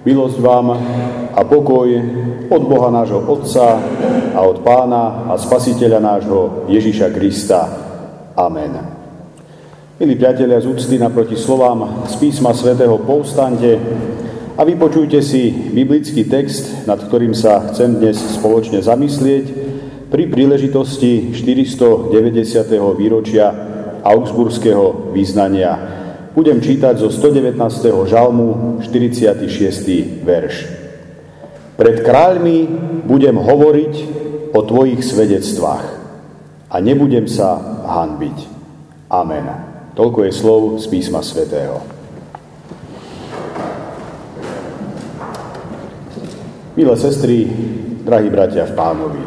Milosť vám a pokoj od Boha nášho Otca a od Pána a Spasiteľa nášho Ježiša Krista. Amen. Milí priatelia, z úcty naproti slovám z písma svätého povstante a vypočujte si biblický text, nad ktorým sa chcem dnes spoločne zamyslieť pri príležitosti 490. výročia Augsburského význania budem čítať zo 119. žalmu 46. verš. Pred kráľmi budem hovoriť o tvojich svedectvách a nebudem sa hanbiť. Amen. Toľko je slov z písma svätého. Milé sestry, drahí bratia v pánovi,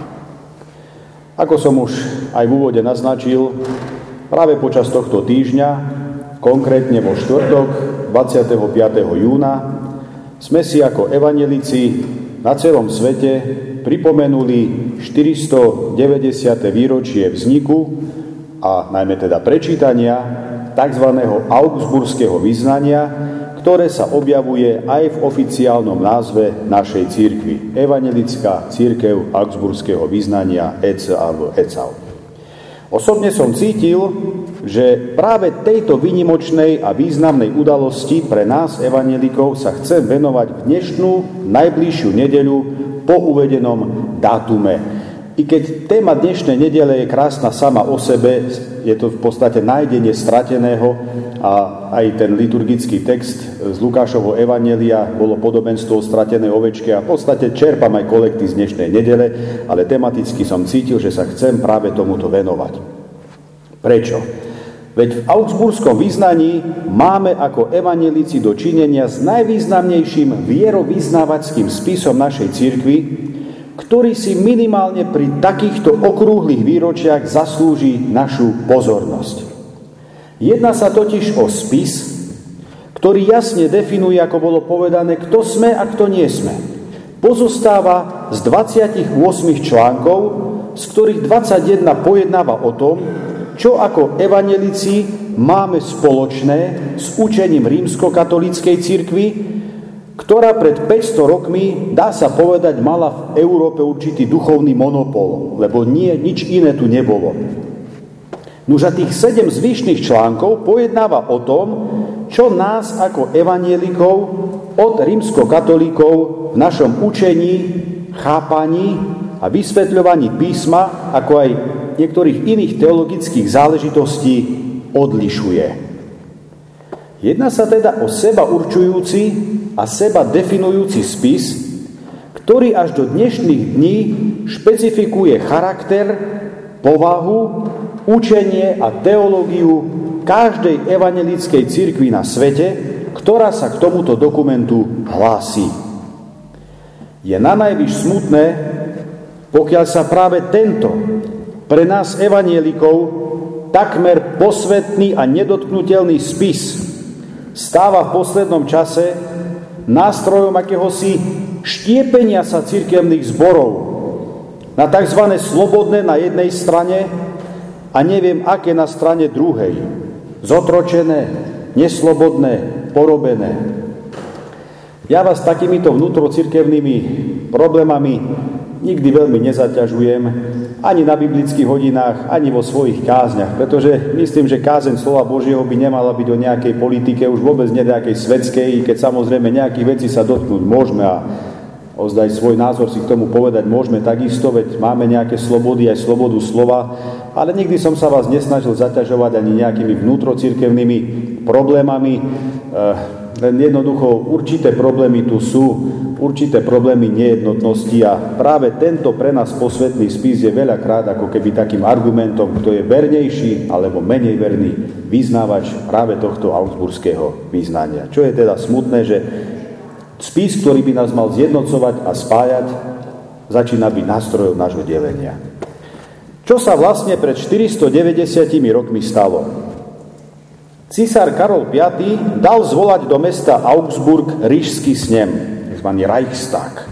ako som už aj v úvode naznačil, práve počas tohto týždňa Konkrétne vo štvrtok 25. júna sme si ako evanelici na celom svete pripomenuli 490. výročie vzniku a najmä teda prečítania tzv. augsburského vyznania, ktoré sa objavuje aj v oficiálnom názve našej církvy. Evangelická církev augsburského vyznania EC alebo ECAU. Osobne som cítil, že práve tejto výnimočnej a významnej udalosti pre nás, evanelikov, sa chcem venovať v dnešnú, najbližšiu nedeľu po uvedenom dátume. I keď téma dnešnej nedele je krásna sama o sebe, je to v podstate nájdenie strateného a aj ten liturgický text z Lukášovho Evanelia bolo podobenstvo o stratenej ovečke a v podstate čerpam aj kolekty z dnešnej nedele, ale tematicky som cítil, že sa chcem práve tomuto venovať. Prečo? Veď v augsburskom význaní máme ako evanelici do činenia s najvýznamnejším vierovýznavačským spisom našej cirkvi, ktorý si minimálne pri takýchto okrúhlych výročiach zaslúži našu pozornosť. Jedná sa totiž o spis, ktorý jasne definuje, ako bolo povedané, kto sme a kto nie sme. Pozostáva z 28 článkov, z ktorých 21 pojednáva o tom, čo ako evanelici máme spoločné s učením rímskokatolíckej cirkvi, ktorá pred 500 rokmi, dá sa povedať, mala v Európe určitý duchovný monopol, lebo nie, nič iné tu nebolo. Nuž tých sedem zvyšných článkov pojednáva o tom, čo nás ako evanielikov od rímskokatolíkov v našom učení, chápaní a vysvetľovaní písma, ako aj niektorých iných teologických záležitostí odlišuje. Jedná sa teda o seba určujúci a seba definujúci spis, ktorý až do dnešných dní špecifikuje charakter, povahu, učenie a teológiu každej evangelickej cirkvi na svete, ktorá sa k tomuto dokumentu hlási. Je na najvyš smutné, pokiaľ sa práve tento pre nás evanielikov takmer posvetný a nedotknutelný spis stáva v poslednom čase nástrojom akéhosi štiepenia sa cirkevných zborov na tzv. slobodné na jednej strane a neviem aké na strane druhej. Zotročené, neslobodné, porobené. Ja vás takýmito vnútrocirkevnými problémami nikdy veľmi nezaťažujem, ani na biblických hodinách, ani vo svojich kázniach, pretože myslím, že kázeň slova Božieho by nemala byť o nejakej politike, už vôbec nie nejakej svetskej, keď samozrejme nejakých vecí sa dotknúť môžeme a ozdaj svoj názor si k tomu povedať môžeme takisto, veď máme nejaké slobody, aj slobodu slova, ale nikdy som sa vás nesnažil zaťažovať ani nejakými vnútrocirkevnými problémami. Len jednoducho určité problémy tu sú, určité problémy nejednotnosti a práve tento pre nás posvetný spis je veľakrát ako keby takým argumentom, kto je vernejší alebo menej verný vyznávač práve tohto augsburského vyznania. Čo je teda smutné, že spis, ktorý by nás mal zjednocovať a spájať, začína byť nástrojom nášho delenia. Čo sa vlastne pred 490 rokmi stalo? Císar Karol V dal zvolať do mesta Augsburg ríšský snem, tzv. Reichstag.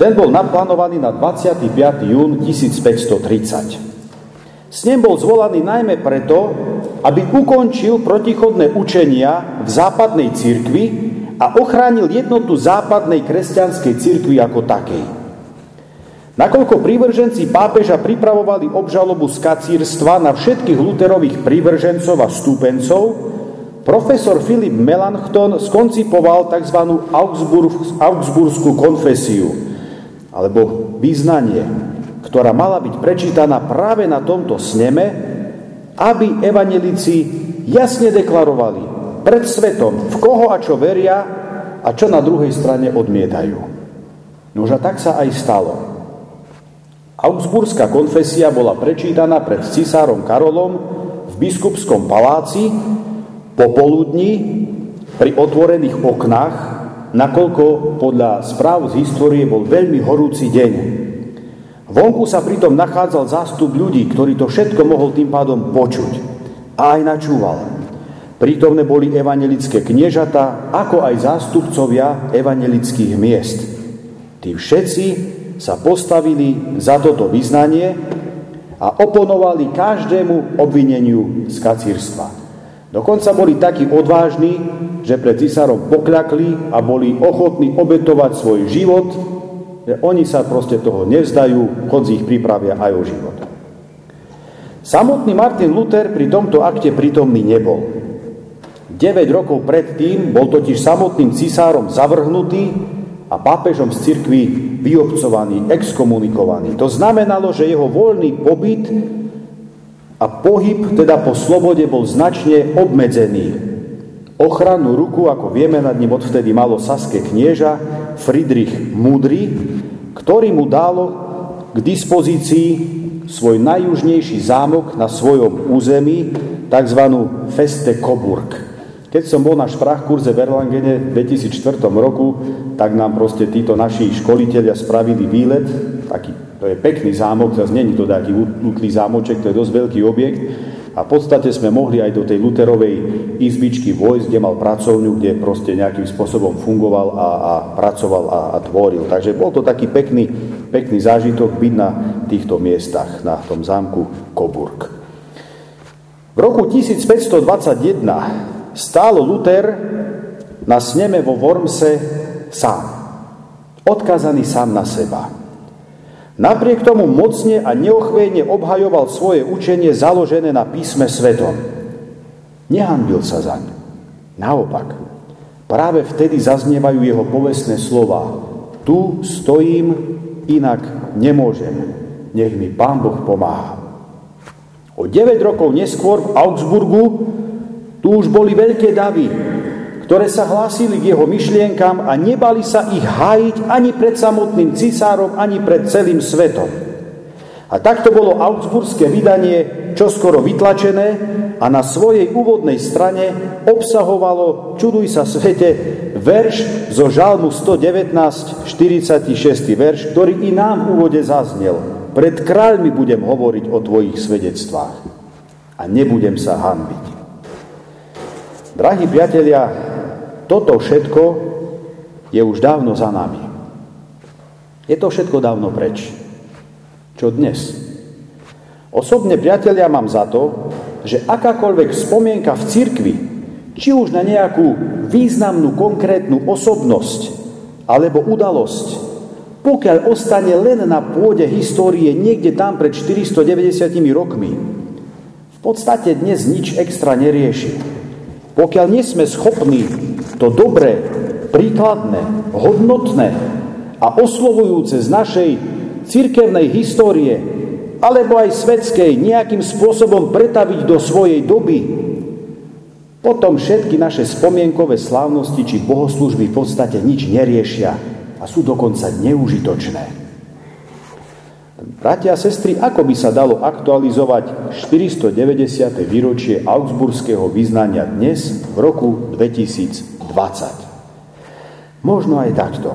Ten bol naplánovaný na 25. jún 1530. Snem bol zvolaný najmä preto, aby ukončil protichodné učenia v západnej cirkvi a ochránil jednotu západnej kresťanskej cirkvi ako takej. Nakoľko prívrženci pápeža pripravovali obžalobu z kacírstva na všetkých Luterových prívržencov a stúpencov, profesor Filip Melanchthon skoncipoval tzv. Augsburskú konfesiu, alebo význanie, ktorá mala byť prečítaná práve na tomto sneme, aby evanelici jasne deklarovali pred svetom, v koho a čo veria a čo na druhej strane odmietajú. Nož a tak sa aj stalo. Augsburská konfesia bola prečítaná pred cisárom Karolom v biskupskom paláci popoludní pri otvorených oknách, nakoľko podľa správ z histórie bol veľmi horúci deň. Vonku sa pritom nachádzal zástup ľudí, ktorý to všetko mohol tým pádom počuť a aj načúval. Prítomné boli evanelické kniežata, ako aj zástupcovia evanelických miest. Tí všetci sa postavili za toto vyznanie a oponovali každému obvineniu z kacírstva. Dokonca boli takí odvážni, že pred cisárom pokľakli a boli ochotní obetovať svoj život, že oni sa proste toho nevzdajú, chodzi ich pripravia aj o život. Samotný Martin Luther pri tomto akte prítomný nebol. 9 rokov predtým bol totiž samotným cisárom zavrhnutý a pápežom z cirkvi vyobcovaný, exkomunikovaný. To znamenalo, že jeho voľný pobyt a pohyb teda po slobode bol značne obmedzený. Ochrannú ruku, ako vieme, nad ním odvtedy malo saské knieža Friedrich Mudry, ktorý mu dalo k dispozícii svoj najjužnejší zámok na svojom území, tzv. Feste Coburg. Keď som bol na šprachkurze v Erlangene v 2004 roku, tak nám proste títo naši školiteľia spravili výlet, taký to je pekný zámok, zase není to taký útlý zámoček, to je dosť veľký objekt. A v podstate sme mohli aj do tej Luterovej izbičky vojsť, kde mal pracovňu, kde proste nejakým spôsobom fungoval a, a pracoval a, a tvoril. Takže bol to taký pekný, pekný zážitok byť na týchto miestach, na tom zámku Coburg. V roku 1521 stál Luther na sneme vo Wormse sám. Odkazaný sám na seba. Napriek tomu mocne a neochvejne obhajoval svoje učenie založené na písme svetom. Nehanbil sa zaň. Naopak, práve vtedy zaznievajú jeho povestné slova. Tu stojím, inak nemôžem. Nech mi Pán Boh pomáha. O 9 rokov neskôr v Augsburgu tu už boli veľké davy, ktoré sa hlásili k jeho myšlienkam a nebali sa ich hájiť ani pred samotným cisárom, ani pred celým svetom. A takto bolo augsburské vydanie čoskoro vytlačené a na svojej úvodnej strane obsahovalo, čuduj sa svete, verš zo žalmu 119, 46. verš, ktorý i nám v úvode zaznel. Pred kráľmi budem hovoriť o tvojich svedectvách a nebudem sa hanbiť. Drahí priatelia, toto všetko je už dávno za nami. Je to všetko dávno preč. Čo dnes? Osobne, priatelia, mám za to, že akákoľvek spomienka v cirkvi, či už na nejakú významnú konkrétnu osobnosť alebo udalosť, pokiaľ ostane len na pôde histórie niekde tam pred 490 rokmi, v podstate dnes nič extra nerieši. Pokiaľ nie sme schopní to dobré, príkladné, hodnotné a oslovujúce z našej cirkevnej histórie alebo aj svetskej nejakým spôsobom pretaviť do svojej doby, potom všetky naše spomienkové slávnosti či bohoslužby v podstate nič neriešia a sú dokonca neužitočné. Bratia a sestry, ako by sa dalo aktualizovať 490. výročie Augsburského vyznania dnes v roku 2000? 20. Možno aj takto.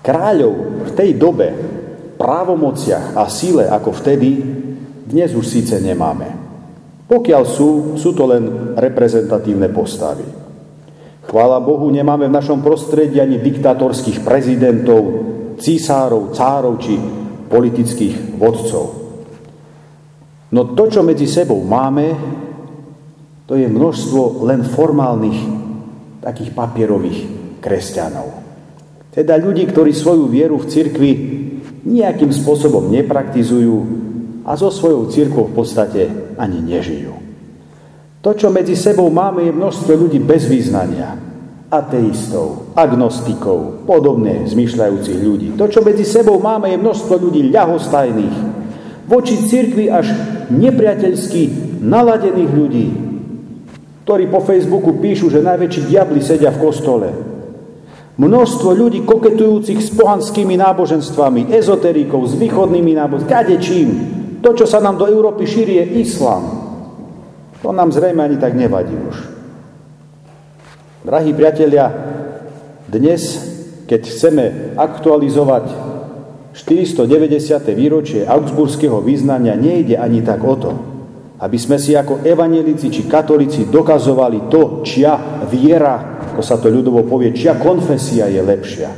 Kráľov v tej dobe, právomociach a síle ako vtedy, dnes už síce nemáme. Pokiaľ sú, sú to len reprezentatívne postavy. Chvála Bohu, nemáme v našom prostredí ani diktatorských prezidentov, císárov, cárov či politických vodcov. No to, čo medzi sebou máme, to je množstvo len formálnych takých papierových kresťanov. Teda ľudí, ktorí svoju vieru v cirkvi nejakým spôsobom nepraktizujú a so svojou církvou v podstate ani nežijú. To, čo medzi sebou máme, je množstvo ľudí bez význania, ateistov, agnostikov, podobne zmyšľajúcich ľudí. To, čo medzi sebou máme, je množstvo ľudí ľahostajných, voči cirkvi až nepriateľsky naladených ľudí, ktorí po Facebooku píšu, že najväčší diabli sedia v kostole. Množstvo ľudí koketujúcich s pohanskými náboženstvami, ezoterikou, s východnými náboženstvami, kadečím. To, čo sa nám do Európy šíri, je islám. To nám zrejme ani tak nevadí už. Drahí priatelia, dnes, keď chceme aktualizovať 490. výročie augsburského význania, nejde ani tak o to, aby sme si ako evanelici či katolíci dokazovali to, čia viera, ako sa to ľudovo povie, čia konfesia je lepšia.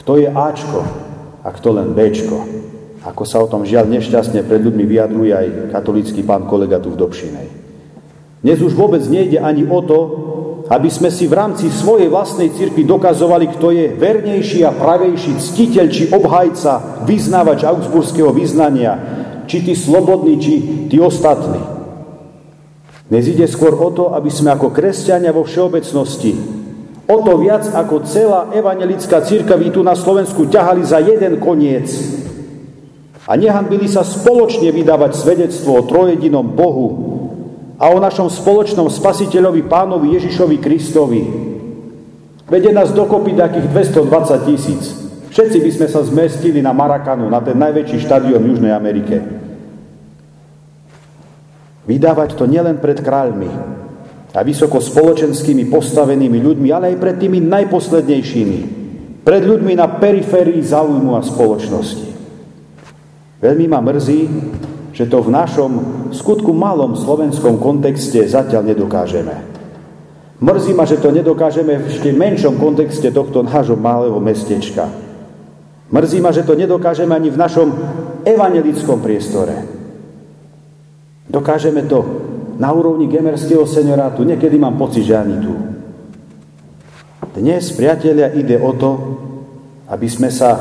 Kto je Ačko a kto len Bčko. Ako sa o tom žiaľ nešťastne pred ľuďmi vyjadruje aj katolícky pán kolega tu v Dobšinej. Dnes už vôbec nejde ani o to, aby sme si v rámci svojej vlastnej cirkvi dokazovali, kto je vernejší a pravejší ctiteľ či obhajca, vyznávač augsburského vyznania, či tí slobodní, či tí ostatní. Dnes ide skôr o to, aby sme ako kresťania vo všeobecnosti o to viac ako celá evangelická církev tu na Slovensku ťahali za jeden koniec a nehambili sa spoločne vydávať svedectvo o trojedinom Bohu a o našom spoločnom spasiteľovi pánovi Ježišovi Kristovi. Vede nás dokopy takých 220 tisíc. Všetci by sme sa zmestili na Marakanu, na ten najväčší štadión v Južnej Amerike. Vydávať to nielen pred kráľmi a vysoko spoločenskými postavenými ľuďmi, ale aj pred tými najposlednejšími, pred ľuďmi na periférii záujmu a spoločnosti. Veľmi ma mrzí, že to v našom skutku malom slovenskom kontexte zatiaľ nedokážeme. Mrzí ma, že to nedokážeme v ešte menšom kontexte tohto nášho malého mestečka. Mrzí ma, že to nedokážeme ani v našom evangelickom priestore. Dokážeme to na úrovni gemerského seniorátu, niekedy mám pocit, že ani tu. Dnes, priatelia, ide o to, aby sme sa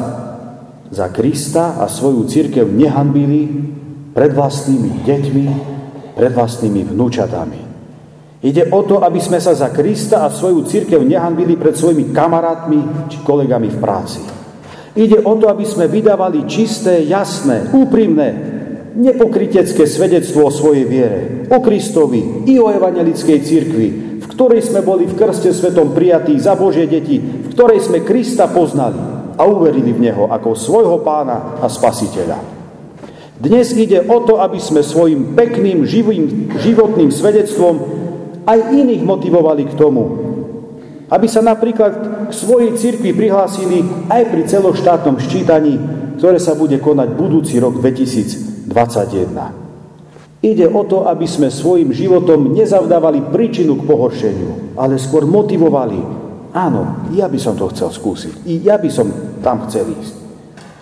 za Krista a svoju církev nehanbili pred vlastnými deťmi, pred vlastnými vnúčatami. Ide o to, aby sme sa za Krista a svoju církev nehanbili pred svojimi kamarátmi či kolegami v práci. Ide o to, aby sme vydávali čisté, jasné, úprimné, nepokritecké svedectvo o svojej viere, o Kristovi i o evangelickej cirkvi, v ktorej sme boli v krste svetom prijatí za Božie deti, v ktorej sme Krista poznali a uverili v Neho ako svojho pána a spasiteľa. Dnes ide o to, aby sme svojim pekným, živým, životným svedectvom aj iných motivovali k tomu, aby sa napríklad k svojej cirkvi prihlásili aj pri celoštátnom ščítaní, ktoré sa bude konať budúci rok 2021. Ide o to, aby sme svojim životom nezavdávali príčinu k pohoršeniu, ale skôr motivovali. Áno, ja by som to chcel skúsiť. I ja by som tam chcel ísť.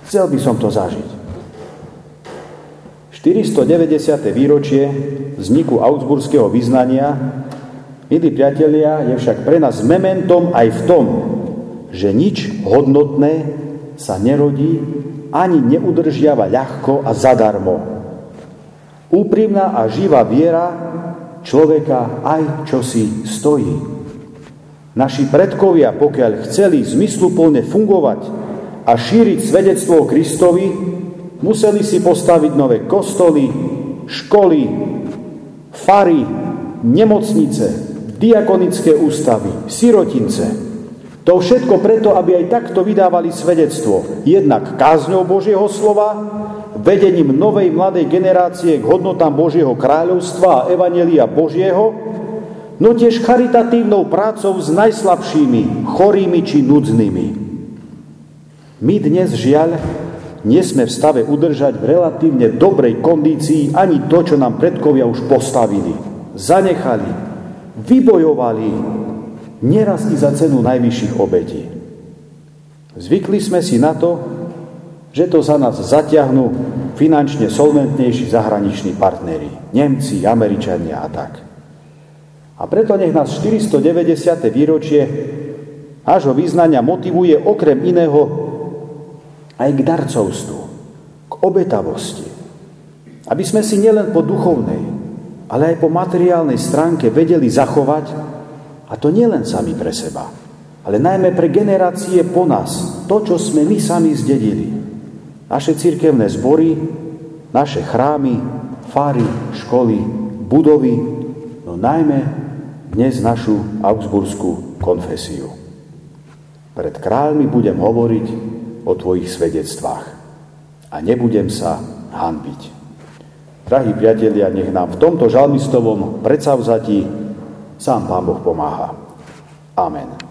Chcel by som to zažiť. 490. výročie vzniku augsburského vyznania Milí priatelia, je však pre nás mementom aj v tom, že nič hodnotné sa nerodí ani neudržiava ľahko a zadarmo. Úprimná a živá viera človeka aj čosi stojí. Naši predkovia, pokiaľ chceli zmysluplne fungovať a šíriť svedectvo Kristovi, museli si postaviť nové kostoly, školy, fary, nemocnice, diakonické ústavy, sirotince. To všetko preto, aby aj takto vydávali svedectvo. Jednak kázňou Božieho slova, vedením novej mladej generácie k hodnotám Božieho kráľovstva a evanelia Božieho, no tiež charitatívnou prácou s najslabšími, chorými či núdznymi. My dnes žiaľ nie sme v stave udržať v relatívne dobrej kondícii ani to, čo nám predkovia už postavili, zanechali, vybojovali neraz i za cenu najvyšších obetí. Zvykli sme si na to, že to za nás zatiahnu finančne solventnejší zahraniční partnery, Nemci, Američania a tak. A preto nech nás 490. výročie nášho význania motivuje okrem iného aj k darcovstvu, k obetavosti. Aby sme si nielen po duchovnej, ale aj po materiálnej stránke vedeli zachovať, a to nielen sami pre seba, ale najmä pre generácie po nás, to, čo sme my sami zdedili. Naše církevné zbory, naše chrámy, fary, školy, budovy, no najmä dnes našu augsburskú konfesiu. Pred kráľmi budem hovoriť o tvojich svedectvách a nebudem sa hanbiť. Drahí priatelia, nech nám v tomto žalmistovom predsavzatí sám Pán Boh pomáha. Amen.